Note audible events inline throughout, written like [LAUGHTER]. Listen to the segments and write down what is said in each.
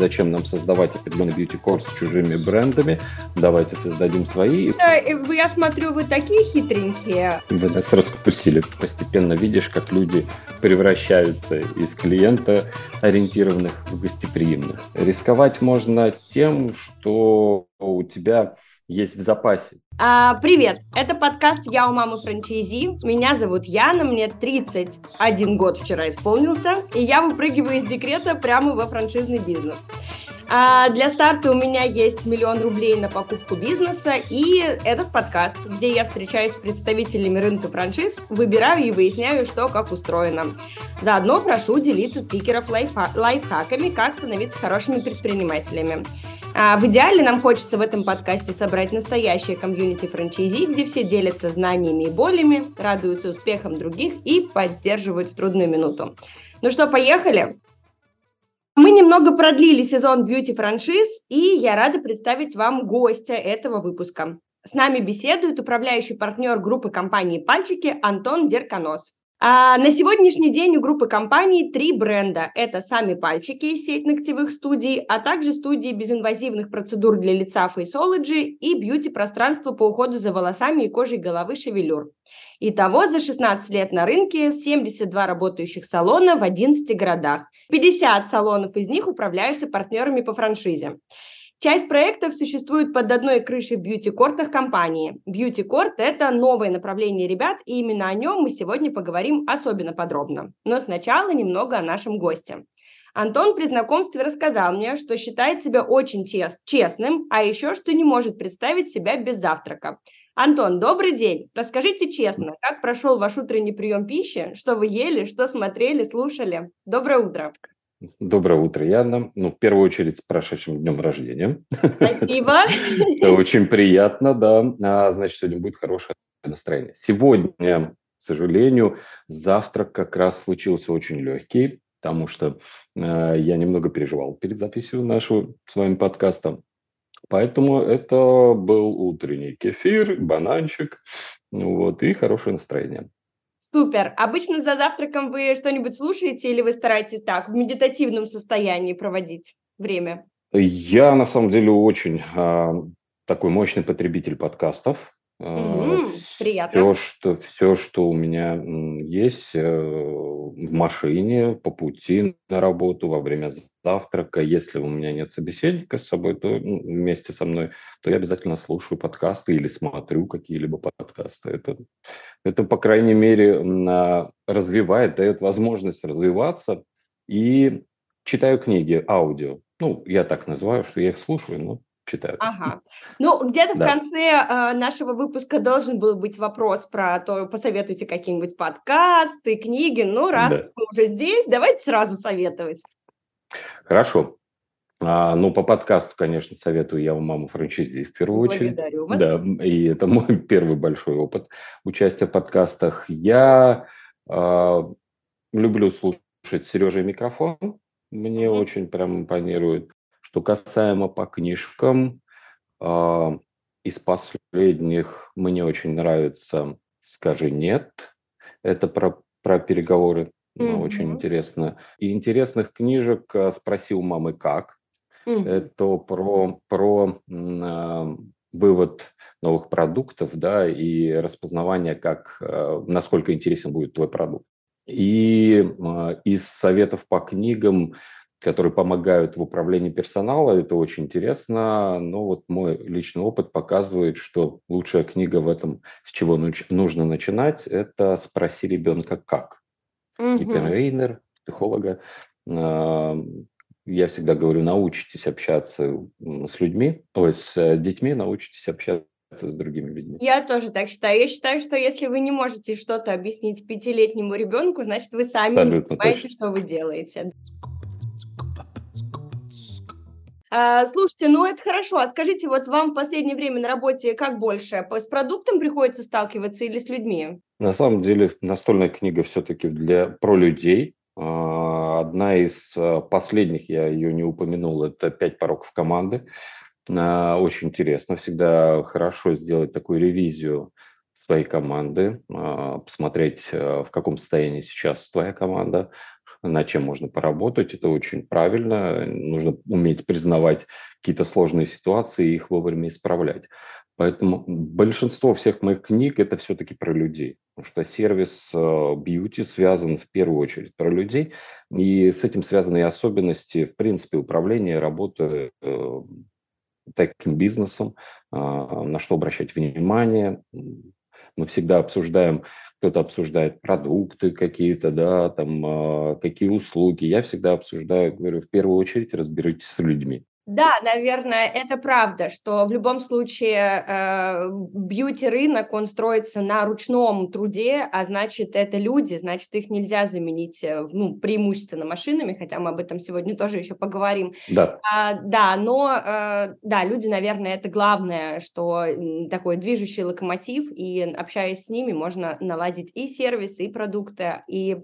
Зачем нам создавать определенный бьюти-корс с чужими брендами? Давайте создадим свои. Да, я смотрю, вы такие хитренькие. Вы нас раскусили. Постепенно видишь, как люди превращаются из клиента ориентированных в гостеприимных. Рисковать можно тем, что у тебя есть в запасе. А, привет, это подкаст «Я у мамы франчайзи». Меня зовут Яна, мне 31 год вчера исполнился, и я выпрыгиваю из декрета прямо во франшизный бизнес. А для старта у меня есть миллион рублей на покупку бизнеса и этот подкаст, где я встречаюсь с представителями рынка франшиз, выбираю и выясняю, что как устроено. Заодно прошу делиться спикеров лайфха- лайфхаками, как становиться хорошими предпринимателями. А в идеале нам хочется в этом подкасте собрать настоящее комьюнити франчайзи, где все делятся знаниями и болями, радуются успехам других и поддерживают в трудную минуту. Ну что, поехали? Мы немного продлили сезон бьюти-франшиз, и я рада представить вам гостя этого выпуска. С нами беседует управляющий партнер группы компании «Пальчики» Антон Дерконос. А на сегодняшний день у группы компаний три бренда. Это сами пальчики, сеть ногтевых студий, а также студии безинвазивных процедур для лица Faceology и бьюти-пространство по уходу за волосами и кожей головы шевелюр. Итого за 16 лет на рынке 72 работающих салона в 11 городах. 50 салонов из них управляются партнерами по франшизе. Часть проектов существует под одной крышей в бьюти-кортах компании. Бьюти-корт – это новое направление ребят, и именно о нем мы сегодня поговорим особенно подробно. Но сначала немного о нашем госте. Антон при знакомстве рассказал мне, что считает себя очень чест, честным, а еще что не может представить себя без завтрака. Антон, добрый день. Расскажите честно, как прошел ваш утренний прием пищи, что вы ели, что смотрели, слушали. Доброе утро. Доброе утро, Яна. Ну, в первую очередь, с прошедшим днем рождения. Спасибо. [LAUGHS] Это очень приятно, да. А, значит, сегодня будет хорошее настроение. Сегодня, к сожалению, завтрак как раз случился очень легкий, потому что э, я немного переживал перед записью нашего с вами подкаста. Поэтому это был утренний кефир, бананчик, вот, и хорошее настроение. Супер. Обычно за завтраком вы что-нибудь слушаете или вы стараетесь так в медитативном состоянии проводить время? Я на самом деле очень а, такой мощный потребитель подкастов. Mm-hmm, приятно. Все что, все, что у меня есть э, в машине, по пути на работу, во время завтрака, если у меня нет собеседника с собой, то вместе со мной, то я обязательно слушаю подкасты или смотрю какие-либо подкасты. Это, это по крайней мере, развивает, дает возможность развиваться. И читаю книги, аудио. Ну, я так называю, что я их слушаю, но читают. Ага. Ну, где-то да. в конце э, нашего выпуска должен был быть вопрос про то, посоветуйте какие-нибудь подкасты, книги. Ну, раз да. мы уже здесь, давайте сразу советовать. Хорошо. А, ну, по подкасту, конечно, советую я у маму франчайзи в первую Благодарю очередь. Вас. Да, и это мой [LAUGHS] первый большой опыт участия в подкастах. Я э, люблю слушать Сережа микрофон. Мне mm-hmm. очень прям импонирует. Что касаемо по книжкам, э, из последних мне очень нравится «Скажи нет». Это про, про переговоры. Mm-hmm. Очень интересно. И интересных книжек а, «Спросил мамы как». Mm-hmm. Это про, про э, вывод новых продуктов, да, и распознавание, как, э, насколько интересен будет твой продукт. И э, из советов по книгам которые помогают в управлении персонала. Это очень интересно. Но вот мой личный опыт показывает, что лучшая книга в этом, с чего нужно начинать, это «Спроси ребенка как». Угу. Кипен Рейнер, психолога. А, я всегда говорю, научитесь общаться с людьми, ой, с э, детьми, научитесь общаться с другими людьми. Я тоже так считаю. Я считаю, что если вы не можете что-то объяснить пятилетнему ребенку, значит, вы сами Абсолютно не понимаете, точно. что вы делаете. А, слушайте, ну это хорошо. А скажите, вот вам в последнее время на работе как больше? С продуктом приходится сталкиваться или с людьми? На самом деле настольная книга все-таки для про людей. А, одна из а, последних, я ее не упомянул, это «Пять пороков команды». Очень интересно. Всегда хорошо сделать такую ревизию своей команды, посмотреть, в каком состоянии сейчас твоя команда, над чем можно поработать. Это очень правильно. Нужно уметь признавать какие-то сложные ситуации и их вовремя исправлять. Поэтому большинство всех моих книг – это все-таки про людей. Потому что сервис э, бьюти связан в первую очередь про людей. И с этим связаны и особенности, в принципе, управления, работы э, таким бизнесом, а, на что обращать внимание. Мы всегда обсуждаем, кто-то обсуждает продукты какие-то, да, там, а, какие услуги. Я всегда обсуждаю, говорю, в первую очередь разберитесь с людьми. Да, наверное, это правда, что в любом случае э, бьюти-рынок, он строится на ручном труде, а значит, это люди, значит, их нельзя заменить, э, ну, преимущественно машинами, хотя мы об этом сегодня тоже еще поговорим. Да. А, да, но, э, да, люди, наверное, это главное, что такой движущий локомотив, и общаясь с ними, можно наладить и сервисы, и продукты, и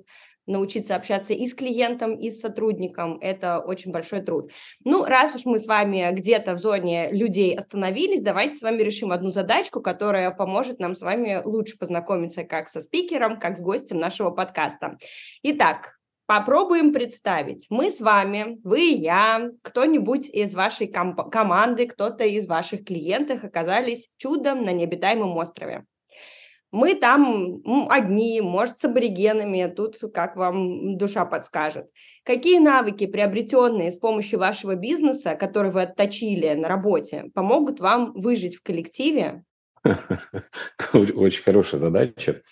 научиться общаться и с клиентом, и с сотрудником. Это очень большой труд. Ну, раз уж мы с вами где-то в зоне людей остановились, давайте с вами решим одну задачку, которая поможет нам с вами лучше познакомиться как со спикером, как с гостем нашего подкаста. Итак, Попробуем представить. Мы с вами, вы и я, кто-нибудь из вашей комп- команды, кто-то из ваших клиентов оказались чудом на необитаемом острове. Мы там одни, может, с аборигенами, тут как вам душа подскажет. Какие навыки, приобретенные с помощью вашего бизнеса, которые вы отточили на работе, помогут вам выжить в коллективе? [LAUGHS] Очень хорошая задача.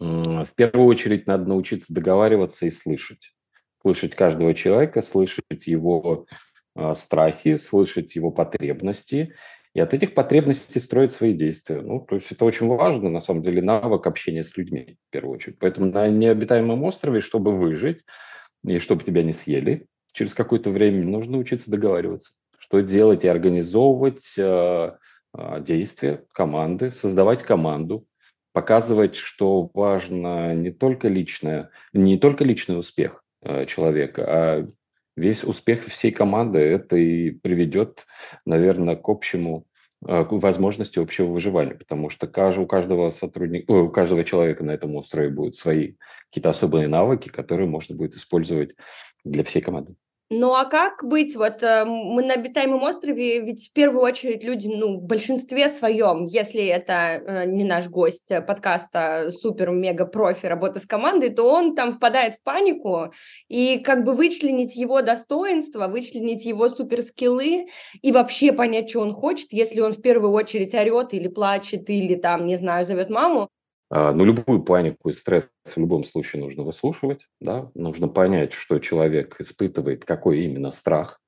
В первую очередь надо научиться договариваться и слышать. Слышать каждого человека, слышать его а, страхи, слышать его потребности и от этих потребностей строить свои действия. Ну, то есть это очень важно, на самом деле, навык общения с людьми, в первую очередь. Поэтому на необитаемом острове, чтобы выжить, и чтобы тебя не съели, через какое-то время нужно учиться договариваться, что делать и организовывать э, э, действия команды, создавать команду, показывать, что важно не только личное, не только личный успех э, человека, а весь успех всей команды это и приведет, наверное, к общему э, к возможности общего выживания, потому что у каждого сотрудника, у каждого человека на этом острове будут свои какие-то особые навыки, которые можно будет использовать для всей команды. Ну а как быть? Вот э, мы на обитаемом острове, ведь в первую очередь люди, ну, в большинстве своем, если это э, не наш гость э, подкаста супер-мега-профи работы с командой, то он там впадает в панику, и как бы вычленить его достоинства, вычленить его суперскиллы и вообще понять, что он хочет, если он в первую очередь орет или плачет, или там, не знаю, зовет маму, но любую панику и стресс в любом случае нужно выслушивать, да, нужно понять, что человек испытывает, какой именно страх,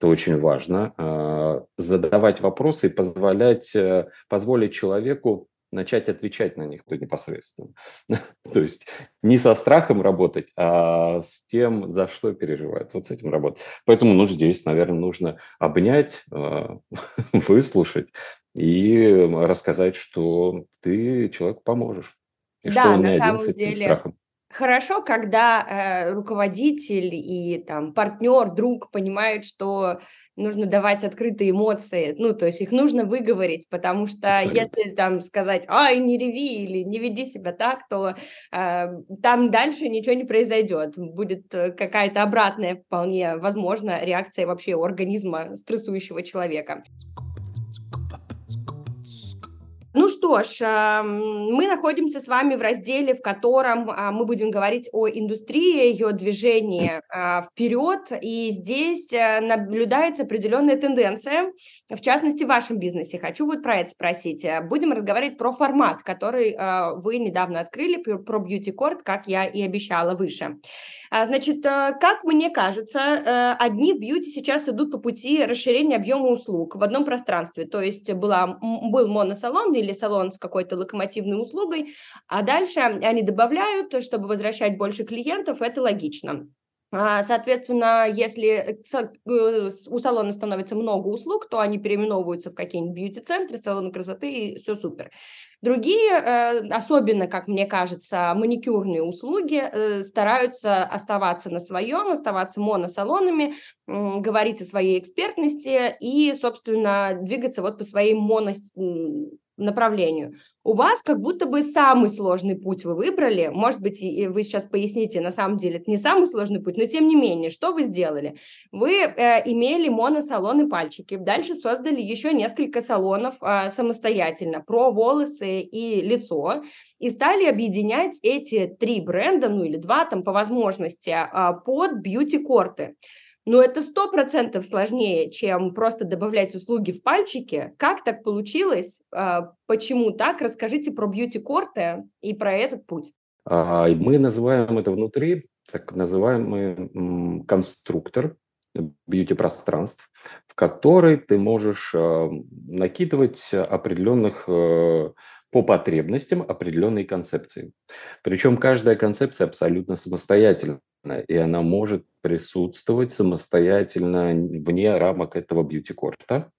это очень важно. А, задавать вопросы и позволять, э, позволить человеку начать отвечать на них непосредственно. [LAUGHS] То есть не со страхом работать, а с тем, за что переживает. Вот с этим работать. Поэтому ну, здесь, наверное, нужно обнять, а, [LAUGHS] выслушать и рассказать, что ты человеку поможешь. И да, что он на не самом один с этим деле. Страхом. Хорошо, когда э, руководитель и там партнер, друг понимают, что нужно давать открытые эмоции, ну, то есть их нужно выговорить, потому что Абсолютно. если там сказать, ай, не реви или не веди себя так, то э, там дальше ничего не произойдет, будет э, какая-то обратная вполне возможно реакция вообще организма стрессующего человека. Ну что ж, мы находимся с вами в разделе, в котором а, мы будем говорить о индустрии, ее движении а, вперед, и здесь э, наблюдается определенная тенденция, в частности, в вашем бизнесе. Хочу вот про это спросить. Будем разговаривать про формат, который а, вы недавно открыли, про Beauty Court, как я и обещала выше. Значит, э, как мне кажется, э, одни в бьюти сейчас идут по пути расширения объема услуг в одном пространстве, то есть была, был моносалон или салон с какой-то локомотивной услугой, а дальше они добавляют, чтобы возвращать больше клиентов, это логично. А, соответственно, если э, у салона становится много услуг, то они переименовываются в какие-нибудь бьюти-центры, салоны красоты, и все супер. Другие, э, особенно, как мне кажется, маникюрные услуги, э, стараются оставаться на своем, оставаться моносалонами, говорить о своей экспертности и, собственно, двигаться вот по своей моно направлению. У вас как будто бы самый сложный путь вы выбрали. Может быть, и вы сейчас поясните, на самом деле это не самый сложный путь, но тем не менее, что вы сделали? Вы э, имели моносалоны пальчики, дальше создали еще несколько салонов э, самостоятельно про волосы и лицо, и стали объединять эти три бренда, ну или два там по возможности, э, под бьюти-корты. Но это сто процентов сложнее, чем просто добавлять услуги в пальчики. Как так получилось? А, почему так? Расскажите про бьюти-корты и про этот путь. А, мы называем это внутри так называемый конструктор бьюти-пространств, в который ты можешь а, накидывать определенных э, по потребностям определенные концепции. Причем каждая концепция абсолютно самостоятельна и она может присутствовать самостоятельно вне рамок этого бьюти-корта.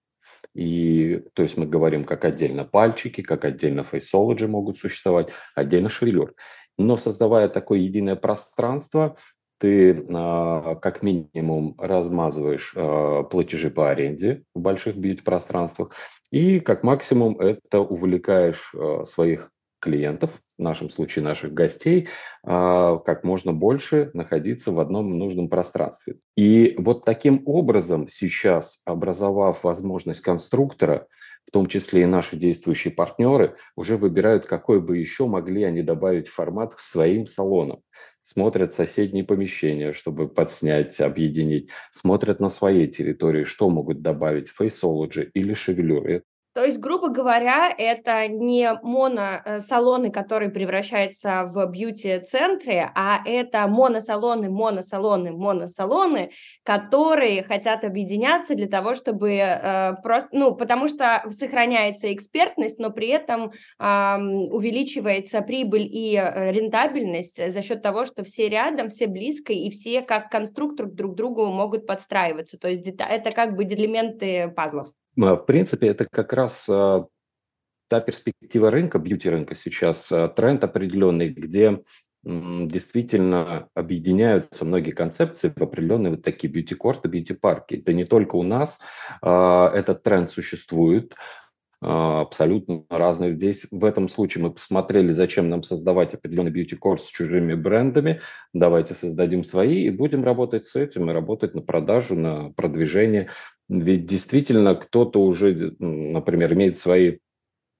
И, то есть мы говорим, как отдельно пальчики, как отдельно фейсологи могут существовать, отдельно шевелюр. Но создавая такое единое пространство, ты а, как минимум размазываешь а, платежи по аренде в больших бьюти-пространствах, и как максимум это увлекаешь а, своих клиентов, в нашем случае наших гостей, а, как можно больше находиться в одном нужном пространстве. И вот таким образом сейчас, образовав возможность конструктора, в том числе и наши действующие партнеры, уже выбирают, какой бы еще могли они добавить формат к своим салонам. Смотрят соседние помещения, чтобы подснять, объединить. Смотрят на своей территории, что могут добавить, фейсологи или шевелюры. То есть, грубо говоря, это не моносалоны, которые превращаются в бьюти-центры, а это моносалоны, моносалоны, моносалоны, которые хотят объединяться для того, чтобы э, просто, ну, потому что сохраняется экспертность, но при этом э, увеличивается прибыль и э, рентабельность за счет того, что все рядом, все близко, и все как конструктор друг другу могут подстраиваться. То есть это как бы элементы пазлов. В принципе, это как раз а, та перспектива рынка, бьюти-рынка сейчас, а, тренд определенный, где действительно объединяются многие концепции в определенные вот такие бьюти-корты, бьюти-парки. Это не только у нас, а, этот тренд существует, абсолютно разные. Здесь в этом случае мы посмотрели, зачем нам создавать определенный бьюти-корт с чужими брендами. Давайте создадим свои и будем работать с этим и работать на продажу, на продвижение. Ведь действительно кто-то уже, например, имеет свои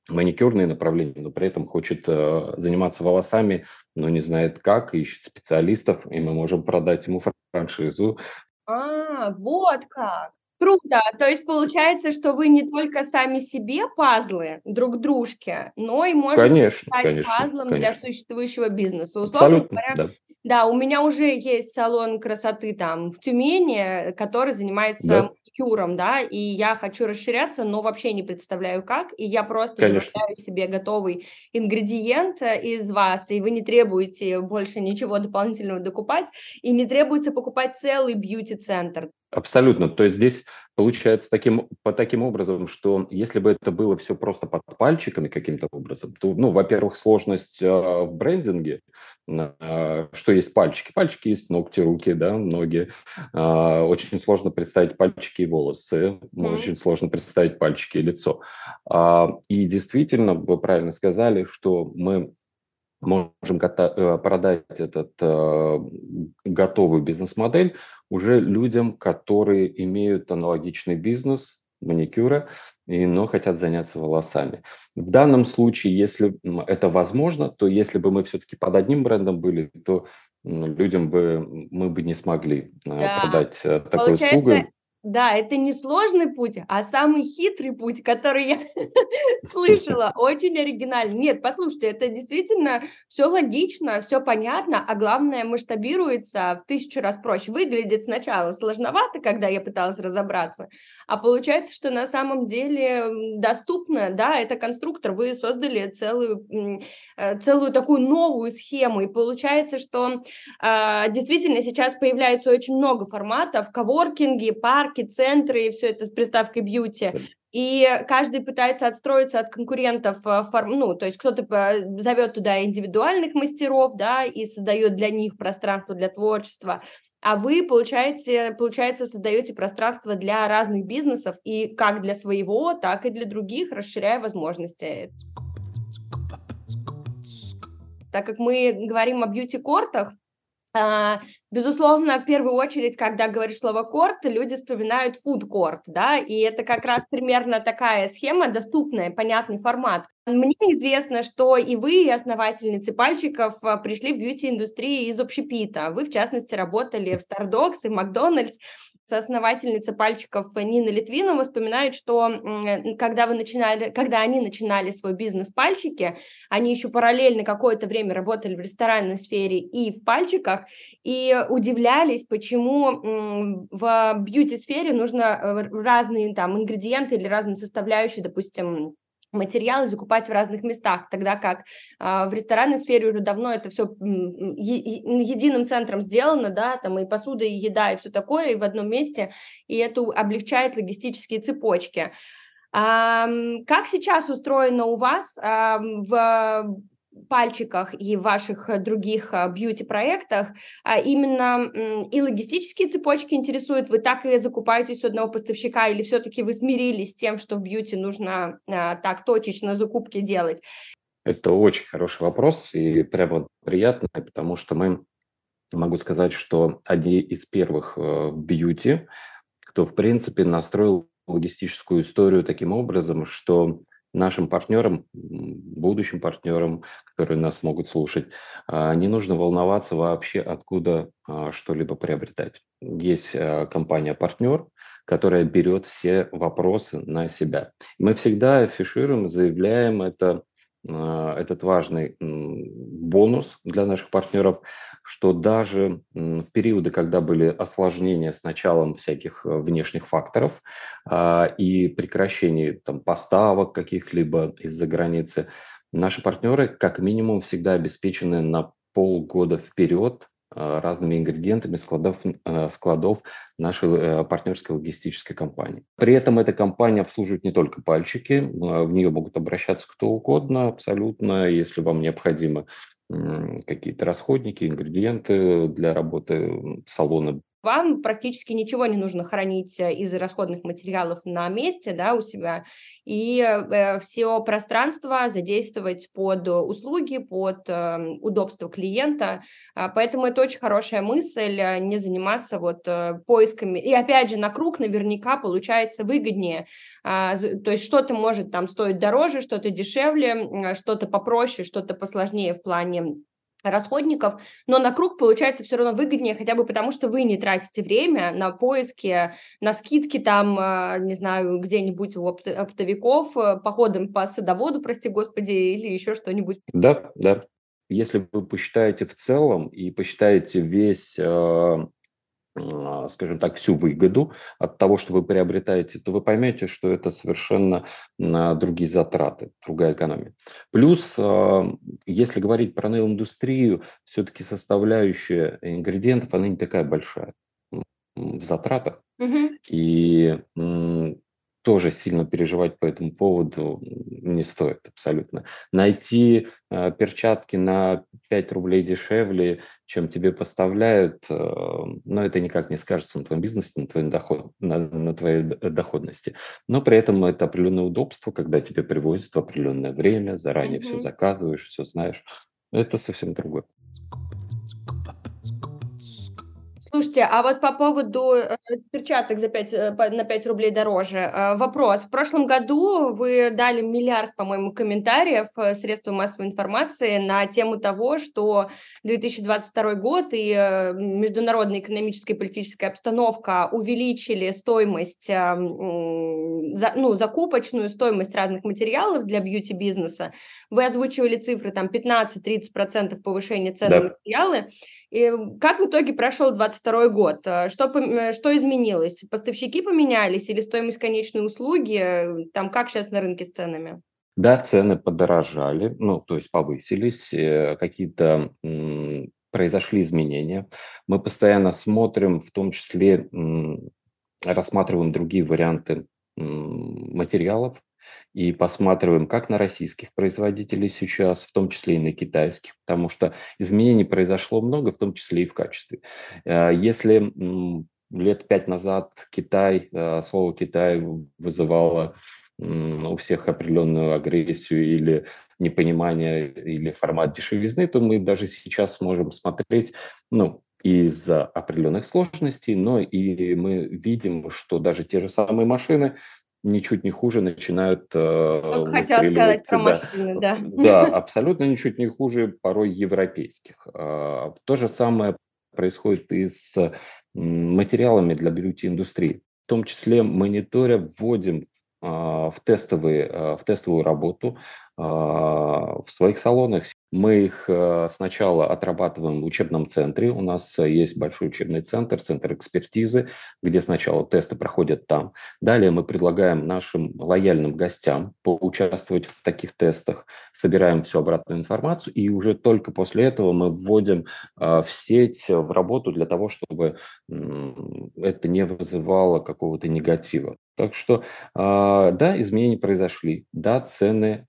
маникюрные направления, но при этом хочет э, заниматься волосами, но не знает как, ищет специалистов, и мы можем продать ему франшизу. А, вот как. Круто. То есть получается, что вы не только сами себе пазлы друг дружке, но и можете конечно, стать конечно, пазлом конечно. для существующего бизнеса. Условно Абсолютно, говоря, да. да, у меня уже есть салон красоты там в Тюмени, который занимается Да. Маникюром, да, и я хочу расширяться, но вообще не представляю как, и я просто Конечно. добавляю себе готовый ингредиент э, из вас, и вы не требуете больше ничего дополнительного докупать, и не требуется покупать целый бьюти-центр. Абсолютно. То есть здесь получается таким, по таким образом, что если бы это было все просто под пальчиками каким-то образом, то, ну, во-первых, сложность э, в брендинге, э, что есть пальчики. Пальчики есть ногти, руки, да, ноги. Э, очень сложно представить пальчики и волосы, Мгм. очень сложно представить пальчики и лицо. А, и действительно, вы правильно сказали, что мы можем э, продать этот э, готовую бизнес-модель уже людям, которые имеют аналогичный бизнес маникюра, и, но хотят заняться волосами. В данном случае, если это возможно, то если бы мы все-таки под одним брендом были, то людям бы мы бы не смогли э, Да, продать такую услугу. Да, это не сложный путь, а самый хитрый путь, который я [LAUGHS] слышала, очень оригинальный. Нет, послушайте, это действительно все логично, все понятно, а главное масштабируется в тысячу раз проще. Выглядит сначала сложновато, когда я пыталась разобраться, а получается, что на самом деле доступно, да, это конструктор, вы создали целую, э, целую такую новую схему, и получается, что а, действительно сейчас появляется очень много форматов, коворкинги, парки, центры, и все это с приставкой бьюти. и каждый пытается отстроиться от конкурентов, э, ну, то есть кто-то зовет туда индивидуальных мастеров, да, и создает для них пространство для творчества, а вы, получаете, получается, создаете пространство для разных бизнесов, и как для своего, так и для других, расширяя возможности. Так как мы говорим о бьюти-кортах, безусловно, в первую очередь, когда говоришь слово корт, люди вспоминают фуд-корт, да, и это как раз примерно такая схема, доступная, понятный формат. Мне известно, что и вы, и основательницы пальчиков, а, пришли в бьюти-индустрии из общепита. Вы, в частности, работали в Stardogs и Макдональдс, соосновательница пальчиков Нина Литвинова вспоминает, что когда, вы начинали, когда они начинали свой бизнес пальчики, они еще параллельно какое-то время работали в ресторанной сфере и в пальчиках, и удивлялись, почему в бьюти-сфере нужно э, разные там ингредиенты или разные составляющие, допустим, материалы закупать в разных местах, тогда как э, в ресторанной сфере уже давно это все единым центром сделано, да, там и посуда, и еда, и все такое, и в одном месте, и это облегчает логистические цепочки. Как сейчас устроено у вас в пальчиках и ваших э, других э, бьюти-проектах а именно и логистические цепочки интересуют, вы так и закупаетесь у одного поставщика, или все-таки вы смирились с тем, что в бьюти нужно а, так точечно закупки делать? Это очень хороший вопрос и прямо приятно, потому что мы, могу сказать, что одни из первых э, в бьюти, кто, в принципе, настроил логистическую историю таким образом, что нашим партнерам, будущим партнерам, которые нас могут слушать, а, не нужно волноваться вообще, откуда а, что-либо приобретать. Есть а, компания-партнер, которая берет все вопросы на себя. Мы всегда афишируем, заявляем это этот важный бонус для наших партнеров, что даже в периоды, когда были осложнения с началом всяких э, внешних факторов а, и прекращение там, поставок каких-либо из-за границы, наши партнеры как минимум всегда обеспечены на полгода вперед разными ингредиентами складов, э, складов нашей э, партнерской логистической компании. При этом эта компания обслуживает не только пальчики, в нее могут обращаться кто угодно абсолютно, если вам необходимы какие-то расходники, ингредиенты для работы салона вам практически ничего не нужно хранить э, из расходных материалов на месте, да, у себя, и э, все пространство задействовать под услуги, под э, удобство клиента, а, поэтому это очень хорошая мысль, э, не заниматься вот э, поисками, и опять же, на круг наверняка получается выгоднее, э, то есть что-то может там стоить дороже, что-то дешевле, что-то попроще, что-то посложнее в плане расходников, но на круг получается все равно выгоднее, хотя бы потому, что вы не тратите время на поиски, на скидки там, а, не знаю, где-нибудь у оптовиков, э, походом по садоводу, прости господи, или еще что-нибудь. Да, да. Если вы посчитаете в целом и посчитаете весь э, скажем так, всю выгоду от того, что вы приобретаете, то вы поймете, что это совершенно другие затраты, другая экономия. Плюс, а, если говорить про нейл-индустрию, все-таки составляющая ингредиентов, она не такая большая в затратах. Угу. И тоже сильно переживать по этому поводу не стоит абсолютно. Найти э, перчатки на 5 рублей дешевле, чем тебе поставляют, э, но это никак не скажется на твоем бизнесе, на твоей, доход, на, на твоей доходности. Но при этом это определенное удобство, когда тебе привозят в определенное время, заранее mm-hmm. все заказываешь, все знаешь. Это совсем другое. Слушайте, а вот по поводу э, перчаток за 5, э, на 5 рублей дороже. Э, вопрос. В прошлом году вы дали миллиард, по-моему, комментариев средствам массовой информации на тему того, что 2022 год и международная экономическая и политическая обстановка увеличили стоимость, ну, закупочную стоимость разных материалов для бьюти-бизнеса. Вы озвучивали цифры, там 15-30% повышения цен да. на материалы. И как в итоге прошел 22 год? Э, что, э, что изменилось? Поставщики поменялись или стоимость конечной услуги? Там как сейчас на рынке с ценами? Да, цены подорожали, ну, то есть повысились, э, какие-то произошли изменения. Мы постоянно смотрим, в том числе рассматриваем другие варианты материалов и посматриваем как на российских производителей сейчас, в том числе и на китайских, потому что изменений произошло много, в том числе и в качестве. Э, если лет пять назад Китай, э, слово Китай вызывало у всех определенную агрессию или непонимание или формат дешевизны, то мы даже сейчас можем смотреть, ну, из-за определенных сложностей, но и мы видим, что даже те же самые машины ничуть не хуже начинают э, хотела сказать про машины, да. Да, [LAUGHS] абсолютно ничуть не хуже порой европейских. Э, то же самое происходит и с материалами для бьюти-индустрии. В том числе мониторя вводим в, тестовые, в тестовую работу в своих салонах мы их э, сначала отрабатываем в учебном центре. У нас э, есть большой учебный центр, центр экспертизы, где сначала тесты проходят там. Далее мы предлагаем нашим лояльным гостям поучаствовать в таких тестах, собираем всю обратную информацию, и уже только после этого мы вводим э, в сеть, в работу для того, чтобы это не вызывало какого-то негатива. Так что, да, изменения произошли, да, цены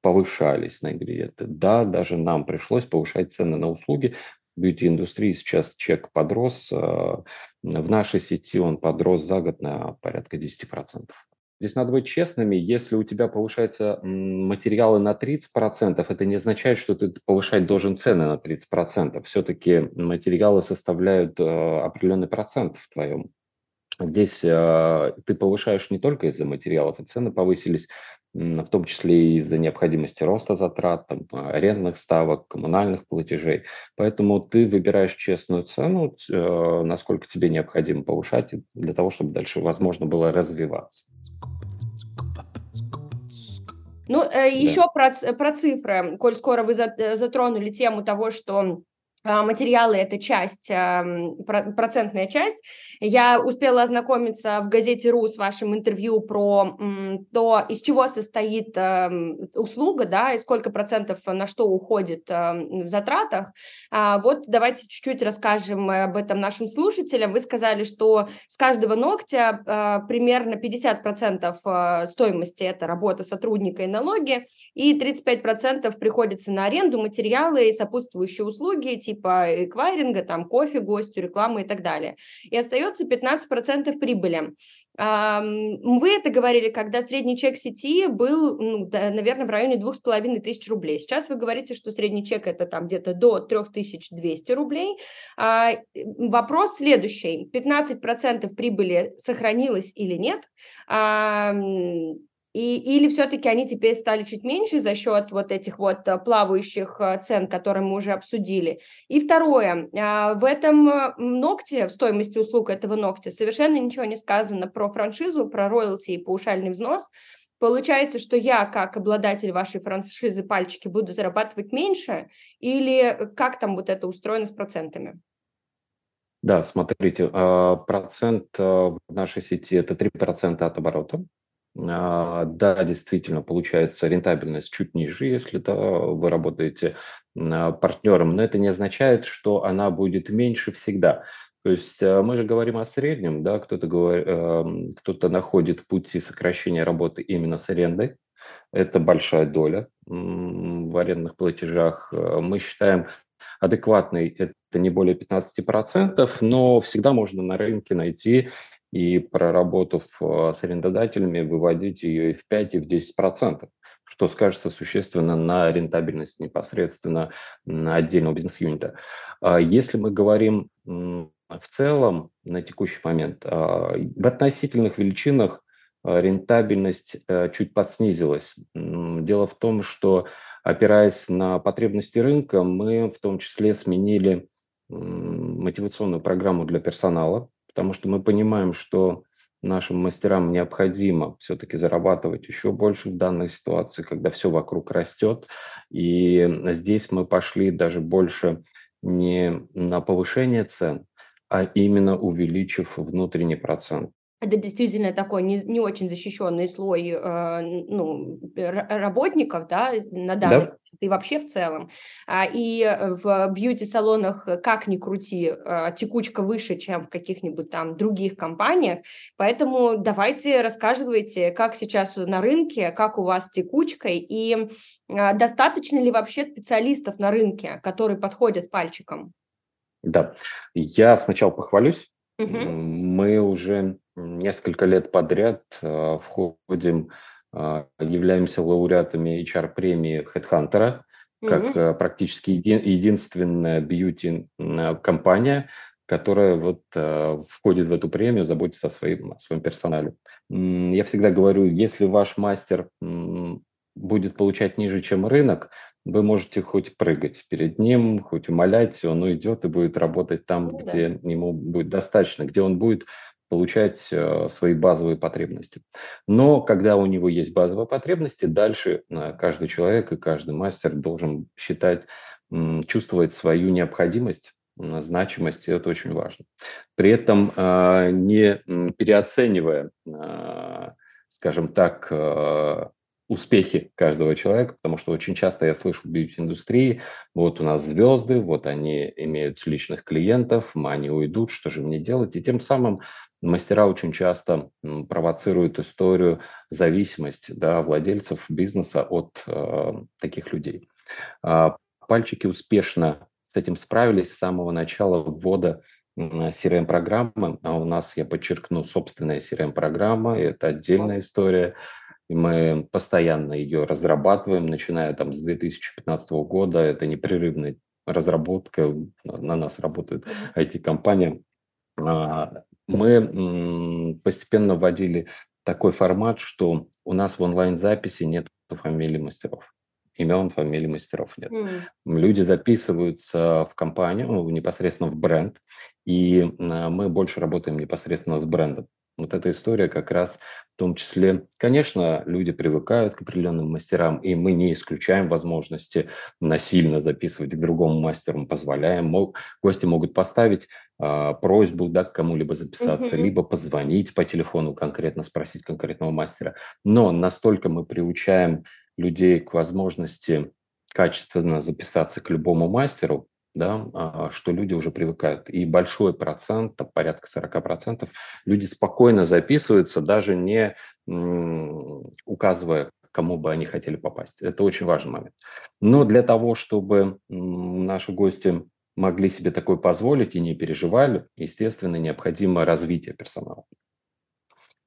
повышались на ингредиенты. Да, даже нам пришлось повышать цены на услуги. В бьюти-индустрии сейчас чек подрос. Э, в нашей сети он подрос за год на порядка 10%. Здесь надо быть честными, если у тебя повышаются материалы на 30%, это не означает, что ты повышать должен цены на 30%. Все-таки материалы составляют э, определенный процент в твоем Здесь э, ты повышаешь не только из-за материалов, и цены повысились, в том числе и из-за необходимости роста затрат, там, арендных ставок, коммунальных платежей. Поэтому ты выбираешь честную цену, э, насколько тебе необходимо повышать, для того, чтобы дальше возможно было развиваться. Ну, э, еще да. про, про цифры, коль скоро вы э, затронули тему того, что а, материалы – это часть, процентная часть. Я успела ознакомиться в газете «РУ» с вашим интервью про то, из чего состоит услуга, да, и сколько процентов на что уходит в затратах. А, вот давайте чуть-чуть расскажем об этом нашим слушателям. Вы сказали, что с каждого ногтя а, примерно 50% стоимости – это работа сотрудника и налоги, и 35% приходится на аренду, материалы и сопутствующие услуги, типа эквайринга, там кофе гостю, рекламы и так далее. И остается 15% прибыли. Вы это говорили, когда средний чек сети был, ну, да, наверное, в районе 2500 рублей. Сейчас вы говорите, что средний чек это там где-то до 3200 рублей. А, вопрос следующий. 15% прибыли сохранилось или нет? И, или все-таки они теперь стали чуть меньше за счет вот этих вот э, плавающих э, цен, которые мы уже обсудили. И второе, а, в этом э, ногте, в стоимости услуг этого ногтя совершенно ничего не сказано про франшизу, про роялти и паушальный взнос. Получается, что я, как обладатель вашей франшизы пальчики, буду зарабатывать меньше, или как там вот это устроено с процентами? Да, смотрите, процент в нашей сети – это 3% от оборота. А, да, действительно, получается рентабельность чуть ниже, если да, вы работаете а, партнером, но это не означает, что она будет меньше всегда. То есть а, мы же говорим о среднем, да, кто-то говорит, эм, кто-то находит пути сокращения работы именно с арендой. Это большая доля в арендных платежах. Мы считаем адекватный это не более 15%, но всегда можно на рынке найти и проработав э, с арендодателями, выводить ее и в 5, и в 10 процентов, что скажется существенно на рентабельность непосредственно на отдельного бизнес-юнита. А если мы говорим в целом на текущий момент, а, в относительных величинах а, рентабельность э, чуть подснизилась. Дело в том, что опираясь на потребности рынка, мы в том числе сменили мотивационную программу для персонала, потому что мы понимаем, что нашим мастерам необходимо все-таки зарабатывать еще больше в данной ситуации, когда все вокруг растет. И здесь мы пошли даже больше не на повышение цен, а именно увеличив внутренний процент. Это действительно такой не, не очень защищенный слой э, ну, работников, да, на данный да. и вообще в целом. А, и в бьюти-салонах, как ни крути, э, текучка выше, чем в каких-нибудь там других компаниях, поэтому давайте рассказывайте, как сейчас на рынке, как у вас с текучкой, и э, достаточно ли вообще специалистов на рынке, которые подходят пальчиком? Да, я сначала похвалюсь. Угу. Мы уже несколько лет подряд э, входим, э, являемся лауреатами HR-премии HeadHunter, как mm практически еди- единственная бьюти-компания, которая вот входит в эту премию, заботится о своем, о своем персонале. Я всегда говорю, если ваш мастер будет получать ниже, чем рынок, вы можете хоть прыгать перед ним, хоть умолять, он уйдет и будет работать там, ну, где ему будет достаточно, где он будет получать э, свои базовые потребности. Но когда у него есть базовые потребности, дальше э, каждый человек и каждый мастер должен считать, чувствовать свою необходимость значимость, это очень важно. При этом э, не переоценивая, скажем так, успехи каждого человека, потому что очень часто я слышу в бьюти-индустрии, вот у нас звезды, вот они имеют личных клиентов, они уйдут, что же мне делать? И тем самым мастера очень часто провоцируют историю зависимости да, владельцев бизнеса от э, таких людей. А, пальчики успешно с этим справились с самого начала ввода CRM-программы, а у нас, я подчеркну, собственная CRM-программа, это отдельная история, и мы постоянно ее разрабатываем, начиная там с 2015 года. Это непрерывная разработка, на нас работает IT-компания. А, мы постепенно вводили такой формат, что у нас в онлайн-записи нет фамилий мастеров имен, фамилий мастеров нет. Mm. Люди записываются в компанию, ну, непосредственно в бренд, и а, мы больше работаем непосредственно с брендом. Вот эта история как раз в том числе, конечно, люди привыкают к определенным мастерам, и мы не исключаем возможности насильно записывать к другому мастеру, мы позволяем. Мол, гости могут поставить э, просьбу да, к кому-либо записаться, mm-hmm. либо позвонить по телефону конкретно, спросить конкретного мастера. Но настолько мы приучаем людей к возможности качественно записаться к любому мастеру, да, а, что люди уже привыкают. И большой процент, там, порядка 40%, люди спокойно записываются, даже не указывая, кому бы они хотели попасть. Это очень важный момент. Но для того, чтобы наши гости могли себе такое позволить и не переживали, естественно, необходимо развитие персонала.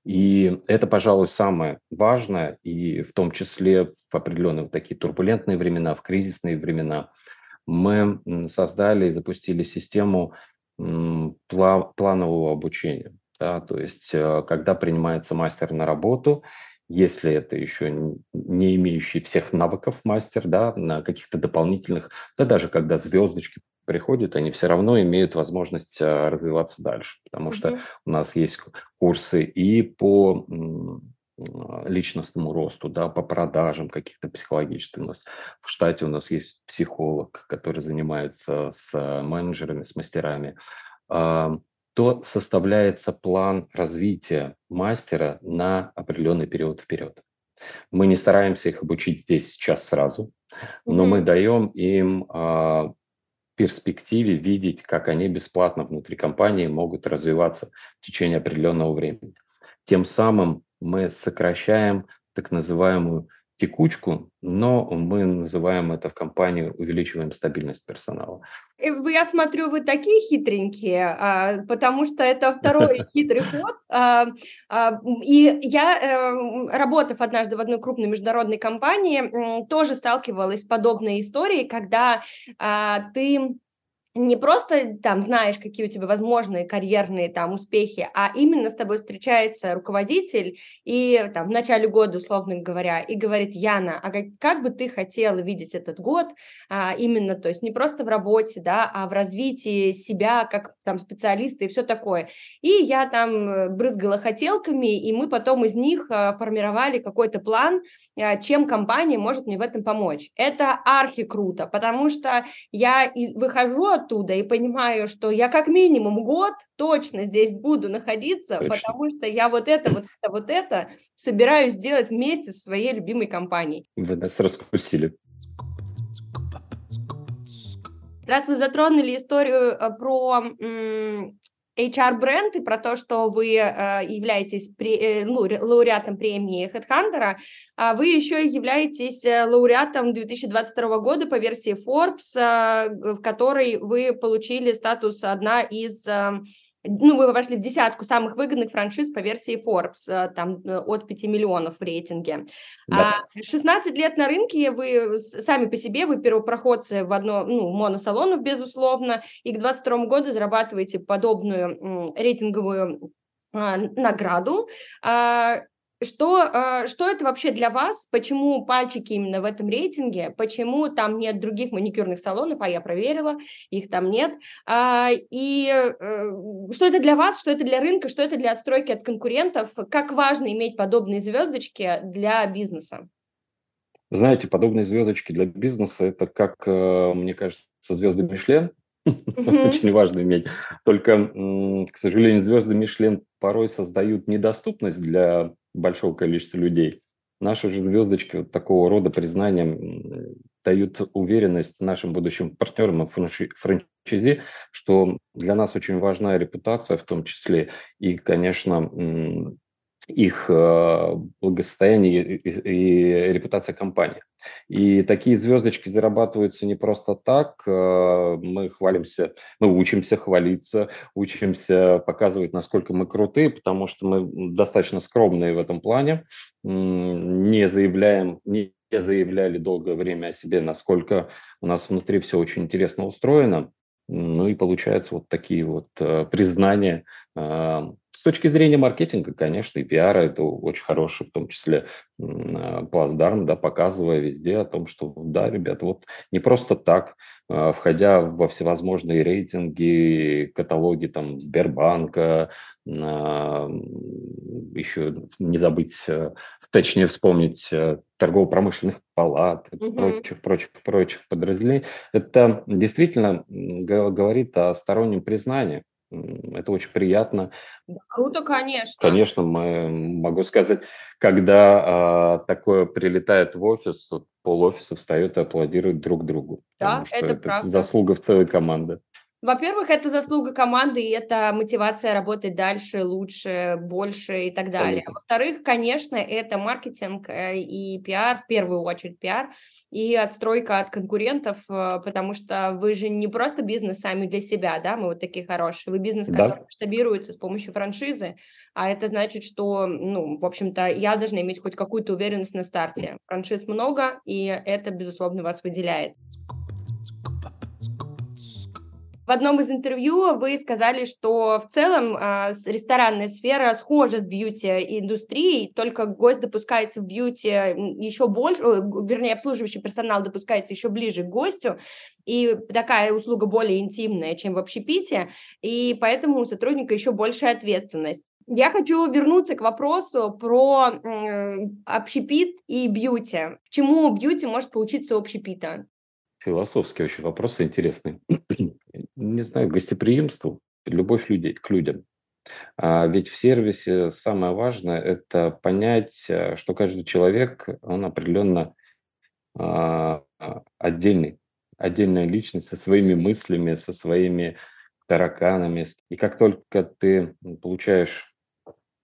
И это, пожалуй, самое важное, и в том числе в определенные такие турбулентные времена, в кризисные времена – мы создали и запустили систему планового обучения. Да, то есть, э, когда принимается мастер на работу, если это еще не имеющий всех навыков мастер, да, на каких-то дополнительных, да даже когда звездочки приходят, они все равно имеют возможность э, развиваться дальше, потому mm-hmm. что у нас есть курсы и по личностному росту, да, по продажам каких-то психологическим. У нас в штате у нас есть психолог, который занимается с менеджерами, с мастерами. А, то составляется план развития мастера на определенный период вперед. Мы не стараемся их обучить здесь сейчас сразу, но mm-hmm. мы даем им а, перспективе видеть, как они бесплатно внутри компании могут развиваться в течение определенного времени. Тем самым мы сокращаем так называемую текучку, но мы называем это в компании, увеличиваем стабильность персонала. Я смотрю, вы такие хитренькие, а, потому что это второй [LAUGHS] хитрый ход. А, а, и я, э, работав однажды в одной крупной международной компании, тоже сталкивалась с подобной историей, когда ты не просто там знаешь, какие у тебя возможные карьерные там успехи, а именно с тобой встречается руководитель и там в начале года, условно говоря, и говорит, Яна, а как, как бы ты хотела видеть этот год а, именно, то есть не просто в работе, да, а в развитии себя как там специалиста и все такое. И я там э, брызгала хотелками, и мы потом из них а, формировали какой-то план, а, чем компания может мне в этом помочь. Это архи круто, потому что я выхожу оттуда и понимаю, что я как минимум год точно здесь буду находиться, точно. потому что я вот это, вот это, вот это собираюсь сделать вместе со своей любимой компанией. Вы нас раскусили. Раз вы затронули историю э, про HR-бренд и про то, что вы э, являетесь при, э, ну, лауреатом премии HeadHunter, а вы еще являетесь э, лауреатом 2022 года по версии Forbes, э, в которой вы получили статус одна из э, ну, вы вошли в десятку самых выгодных франшиз по версии Forbes, э, там э, от 5 миллионов в рейтинге. Да. 16 а лет на рынке, вы сами по себе, вы первопроходцы в одно, ну, моносалонов, безусловно, и к 22 году зарабатываете подобную рейтинговую а, награду. Что, а, что это вообще для вас? Почему пальчики именно в этом рейтинге? Почему там нет других маникюрных салонов? А я проверила, их там нет. А, и э, что это для вас? Что это для рынка? Что это для отстройки от конкурентов? Как важно иметь подобные звездочки для бизнеса? Знаете, подобные звездочки для бизнеса – это как, э, мне кажется, звезды Мишлен. Очень важно иметь. Только, к сожалению, звезды Мишлен порой создают недоступность для большого количества людей. Наши же звездочки вот такого рода признанием дают уверенность нашим будущим партнерам и франчайзи, что для нас очень важна репутация в том числе и, конечно, их э, благосостояние и, репутация компании. И такие звездочки зарабатываются не просто так. Э, мы хвалимся, мы учимся хвалиться, учимся показывать, насколько мы крутые, потому что мы достаточно скромные в этом плане, не заявляем, не заявляли долгое время о себе, насколько у нас внутри все очень интересно устроено. Ну и получаются вот такие вот э, признания с точки зрения маркетинга, конечно, и пиара это очень хороший, в том числе а, плацдарм, да, показывая везде о том, что да, ребят, вот не просто так, а, входя во всевозможные рейтинги, каталоги там Сбербанка, а, еще не забыть, точнее вспомнить торгово-промышленных палат, угу. прочих, прочих, прочих подразделений, это действительно говорит о стороннем признании это очень приятно. Круто, конечно. Конечно, мы, могу сказать, когда а, такое прилетает в офис, пол офиса встает и аплодирует друг другу. Да, это, это правда. заслуга в целой команды. Во-первых, это заслуга команды, и это мотивация работать дальше, лучше, больше и так далее. Во-вторых, конечно, это маркетинг э, и пиар, в первую очередь пиар, и отстройка от конкурентов, э, потому что вы же не просто бизнес сами для себя, да, мы вот такие хорошие, вы бизнес, да. который масштабируется с помощью франшизы, а это значит, что, ну, в общем-то, я должна иметь хоть какую-то уверенность на старте. Франшиз много, и это, безусловно, вас выделяет. В одном из интервью вы сказали, что в целом э, ресторанная сфера схожа с бьюти-индустрией, только гость допускается в бьюти еще больше, вернее, обслуживающий персонал допускается еще ближе к гостю, и такая услуга более интимная, чем в общепите, и поэтому у сотрудника еще большая ответственность. Я хочу вернуться к вопросу про э, общепит и бьюти. Чему бьюти может получиться общепита? Философский очень вопрос интересный. Не знаю, гостеприимству, любовь людей, к людям. А ведь в сервисе самое важное – это понять, э, что каждый человек, он определенно а, отдельный, отдельная личность со своими мыслями, со своими тараканами. И как только ты получаешь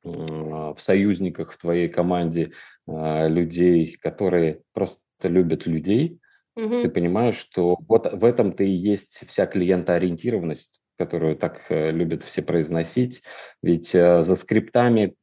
в союзниках в твоей команде а, людей, которые просто любят людей, Мгм. Ты понимаешь, что вот в этом-то и есть вся клиентоориентированность, которую так э, любят все произносить. Ведь э, за скриптами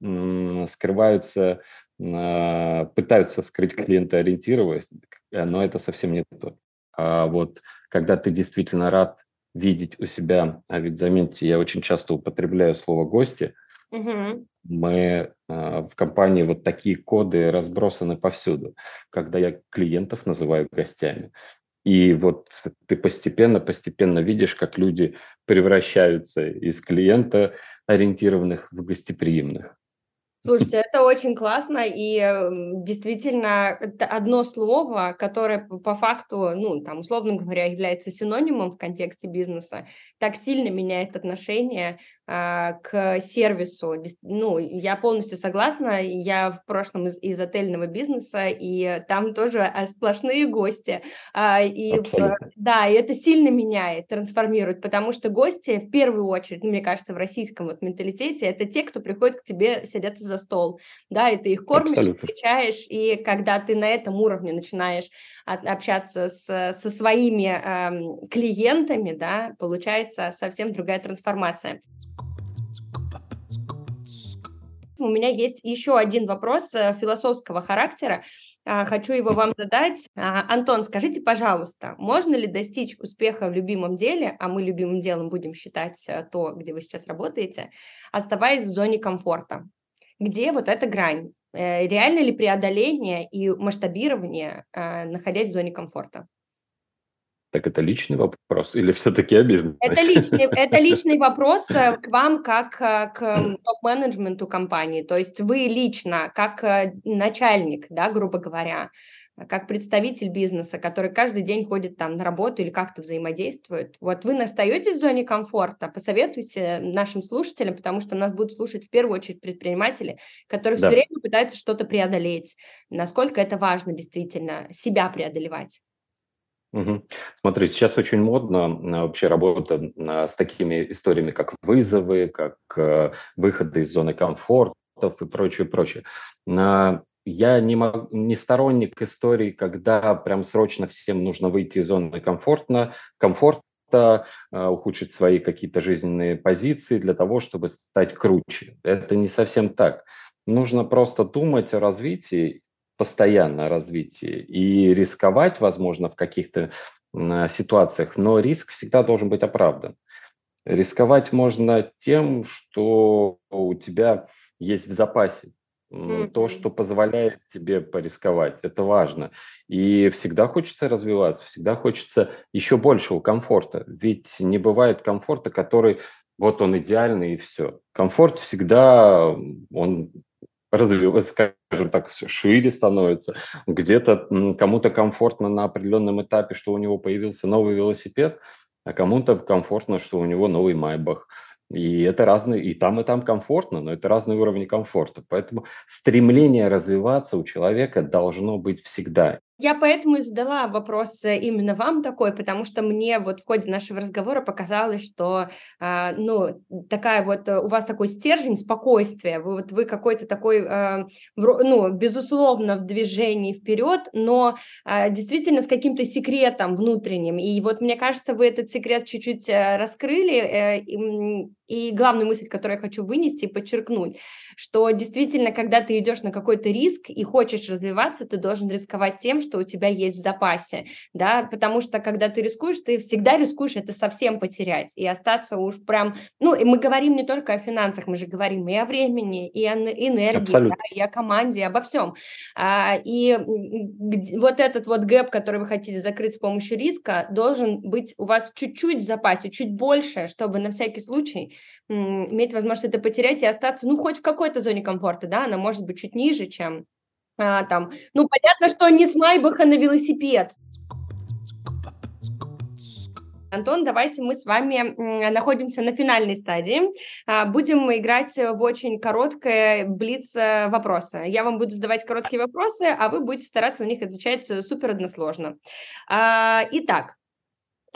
скрываются, э, пытаются скрыть клиентоориентированность, э, но это совсем не то. А вот когда ты действительно рад видеть у себя, а ведь заметьте, я очень часто употребляю слово «гости», Мгм. Мы а, в компании вот такие коды разбросаны повсюду, когда я клиентов называю гостями. И вот ты постепенно-постепенно видишь, как люди превращаются из клиента ориентированных в гостеприимных. Слушайте, это очень классно, и действительно одно слово, которое по факту, ну, там, условно говоря, является синонимом в контексте бизнеса, так сильно меняет отношение а, к сервису. Ну, я полностью согласна, я в прошлом из, из отельного бизнеса, и там тоже а, сплошные гости. А, и, Абсолютно. да, и это сильно меняет, трансформирует, потому что гости в первую очередь, мне кажется, в российском вот менталитете, это те, кто приходит к тебе, садятся за стол, да, и ты их кормишь, Абсолютно. и когда ты на этом уровне начинаешь общаться с, со своими э, клиентами, да, получается совсем другая трансформация. У меня есть еще один вопрос э, философского характера. А, хочу его вам задать. А, Антон, скажите, пожалуйста, можно ли достичь успеха в любимом деле, а мы любимым делом будем считать э, то, где вы сейчас работаете, оставаясь в зоне комфорта? Где вот эта грань? Э, реально ли преодоление и масштабирование, находясь в зоне комфорта? Так это личный вопрос или все-таки о бизнесе? Это личный, это [LAUGHS] личный вопрос э, к вам как э, к топ-менеджменту компании. То есть вы лично, как начальник, да, грубо говоря, как представитель бизнеса, который каждый день ходит там на работу или как-то взаимодействует. Вот вы остаетесь в зоне комфорта, посоветуйте нашим слушателям, потому что нас будут слушать в первую очередь предприниматели, которые да. все время пытаются что-то преодолеть. Насколько это важно действительно себя преодолевать. Угу. Смотрите, сейчас очень модно а, вообще работа а, с такими историями, как вызовы, как э, выходы из зоны комфортов и прочее, прочее. Я не, мог, не сторонник истории, когда прям срочно всем нужно выйти из зоны комфортно, комфорта, а, ухудшить свои какие-то жизненные позиции для того, чтобы стать круче. Это не совсем так. Нужно просто думать о развитии постоянное развитие и рисковать, возможно, в каких-то ситуациях, но риск всегда должен быть оправдан. Рисковать можно тем, что у тебя есть в запасе, mm-hmm. то, что позволяет тебе порисковать, это важно. И всегда хочется развиваться, всегда хочется еще большего комфорта, ведь не бывает комфорта, который вот он идеальный и все. Комфорт всегда, он развивается, скажем так, шире становится. Где-то кому-то комфортно на определенном этапе, что у него появился новый велосипед, а кому-то комфортно, что у него новый Майбах. И это разные, и там, и там комфортно, но это разные уровни комфорта. Поэтому стремление развиваться у человека должно быть всегда. Я поэтому и задала вопрос э, именно вам такой, потому что мне вот в ходе нашего разговора показалось, что, э, ну, такая вот, э, у вас такой стержень спокойствия, вы, вот вы какой-то такой, э, ну, безусловно, в движении вперед, но э, действительно с каким-то секретом внутренним. И вот мне кажется, вы этот секрет чуть-чуть э, раскрыли, и, главную мысль, которую я хочу вынести и подчеркнуть, что действительно, когда ты идешь на какой-то риск и хочешь развиваться, ты должен рисковать тем, что у тебя есть в запасе, да, потому что когда ты рискуешь, ты всегда рискуешь это совсем потерять и остаться уж прям, ну, и мы говорим не только о финансах, мы же говорим и о времени, и о энергии, да, и о команде, и обо всем. А, и вот этот вот гэп, который вы хотите закрыть с помощью риска, должен быть у вас чуть-чуть в запасе, чуть больше, чтобы на всякий случай иметь возможность это потерять и остаться, ну, хоть в какой-то зоне комфорта, да, она может быть чуть ниже, чем а, там, ну, понятно, что не с Майбаха на велосипед. Антон, давайте мы с вами находимся на финальной стадии. А, будем играть в очень короткое блиц э, вопросы. Я вам буду задавать короткие вопросы, а вы будете стараться на них отвечать супер односложно. А, итак,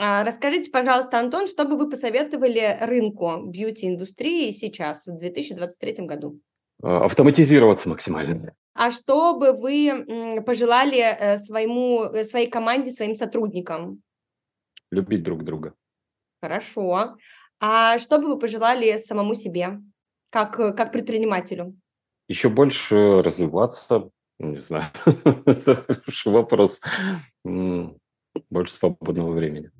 расскажите, пожалуйста, Антон, что бы вы посоветовали рынку бьюти-индустрии сейчас, в 2023 году? Автоматизироваться максимально. А что бы вы пожелали э, своему, э, своей команде, своим сотрудникам? Любить друг друга. Хорошо. А что бы вы пожелали самому себе, как, э, как предпринимателю? Еще больше развиваться, не знаю, [LAUGHS] это хороший вопрос, больше свободного времени.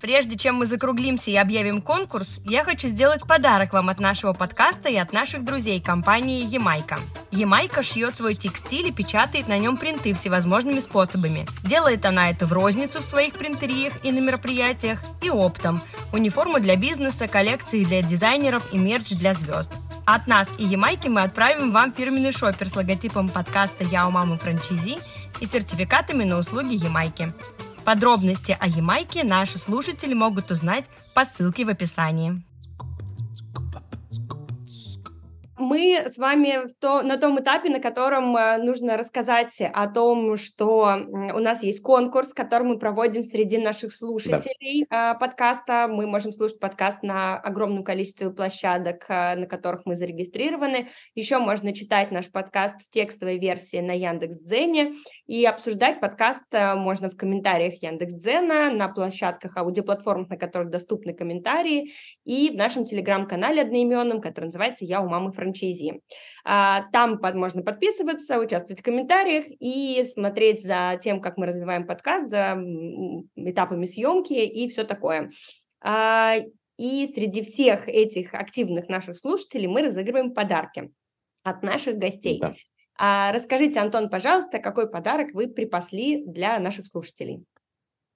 Прежде чем мы закруглимся и объявим конкурс, я хочу сделать подарок вам от нашего подкаста и от наших друзей компании Ямайка. Ямайка шьет свой текстиль и печатает на нем принты всевозможными способами. Делает она это в розницу в своих принтериях и на мероприятиях, и оптом. Униформу для бизнеса, коллекции для дизайнеров и мерч для звезд. От нас и Ямайки мы отправим вам фирменный шопер с логотипом подкаста «Я у мамы франчизи» и сертификатами на услуги Ямайки. Подробности о Ямайке наши слушатели могут узнать по ссылке в описании мы с вами то, на том этапе, на котором э, нужно рассказать о том, что у нас есть конкурс, который мы проводим среди наших слушателей да. подкаста. Мы можем слушать подкаст на огромном количестве площадок, э, на которых мы зарегистрированы. Еще можно читать наш подкаст в текстовой версии на Яндекс.Дзене и обсуждать подкаст э, можно в комментариях Яндекс.Дзена, на площадках, аудиоплатформах, на которых доступны комментарии, и в нашем телеграм-канале одноименном, который называется «Я у мамы франчайзи» франчайзи. А, там можно подписываться, участвовать в комментариях и смотреть за тем, как мы развиваем подкаст, за этапами съемки и все такое. А, и среди всех этих активных наших слушателей мы разыгрываем подарки от наших гостей. Да. А, расскажите, Антон, пожалуйста, какой подарок вы припасли для наших слушателей?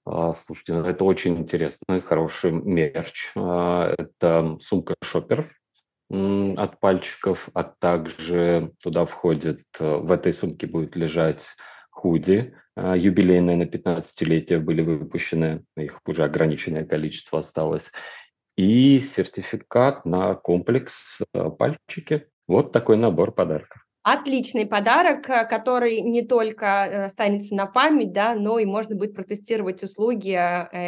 Слушайте, ну, это очень интересный, хороший мерч. Это сумка шопер от пальчиков, а также туда входит, э, в этой сумке будет лежать худи, а, юбилейные на 15-летие были выпущены, их уже ограниченное количество осталось, и сертификат на комплекс э, пальчики. Вот такой набор подарков. Отличный подарок, э, который не только останется на память, да, но и можно будет протестировать услуги,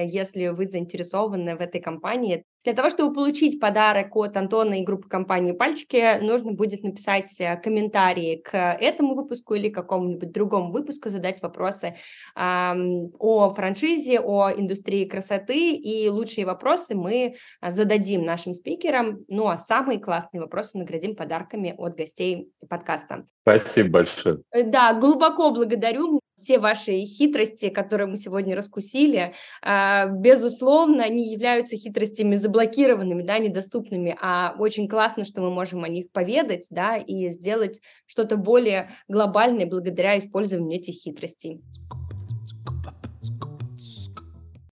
если вы заинтересованы в этой компании. Для того, чтобы получить подарок от Антона и группы компании «Пальчики», нужно будет написать э, комментарии к этому выпуску или какому-нибудь другому выпуску, задать вопросы э, о франшизе, о индустрии красоты, и лучшие вопросы мы зададим нашим спикерам, ну а самые классные вопросы наградим подарками от гостей подкаста. Спасибо большое. Э, да, глубоко благодарю все ваши хитрости, которые мы сегодня раскусили, а, безусловно, они являются хитростями заблокированными, да, недоступными, а очень классно, что мы можем о них поведать, да, и сделать что-то более глобальное благодаря использованию этих хитростей.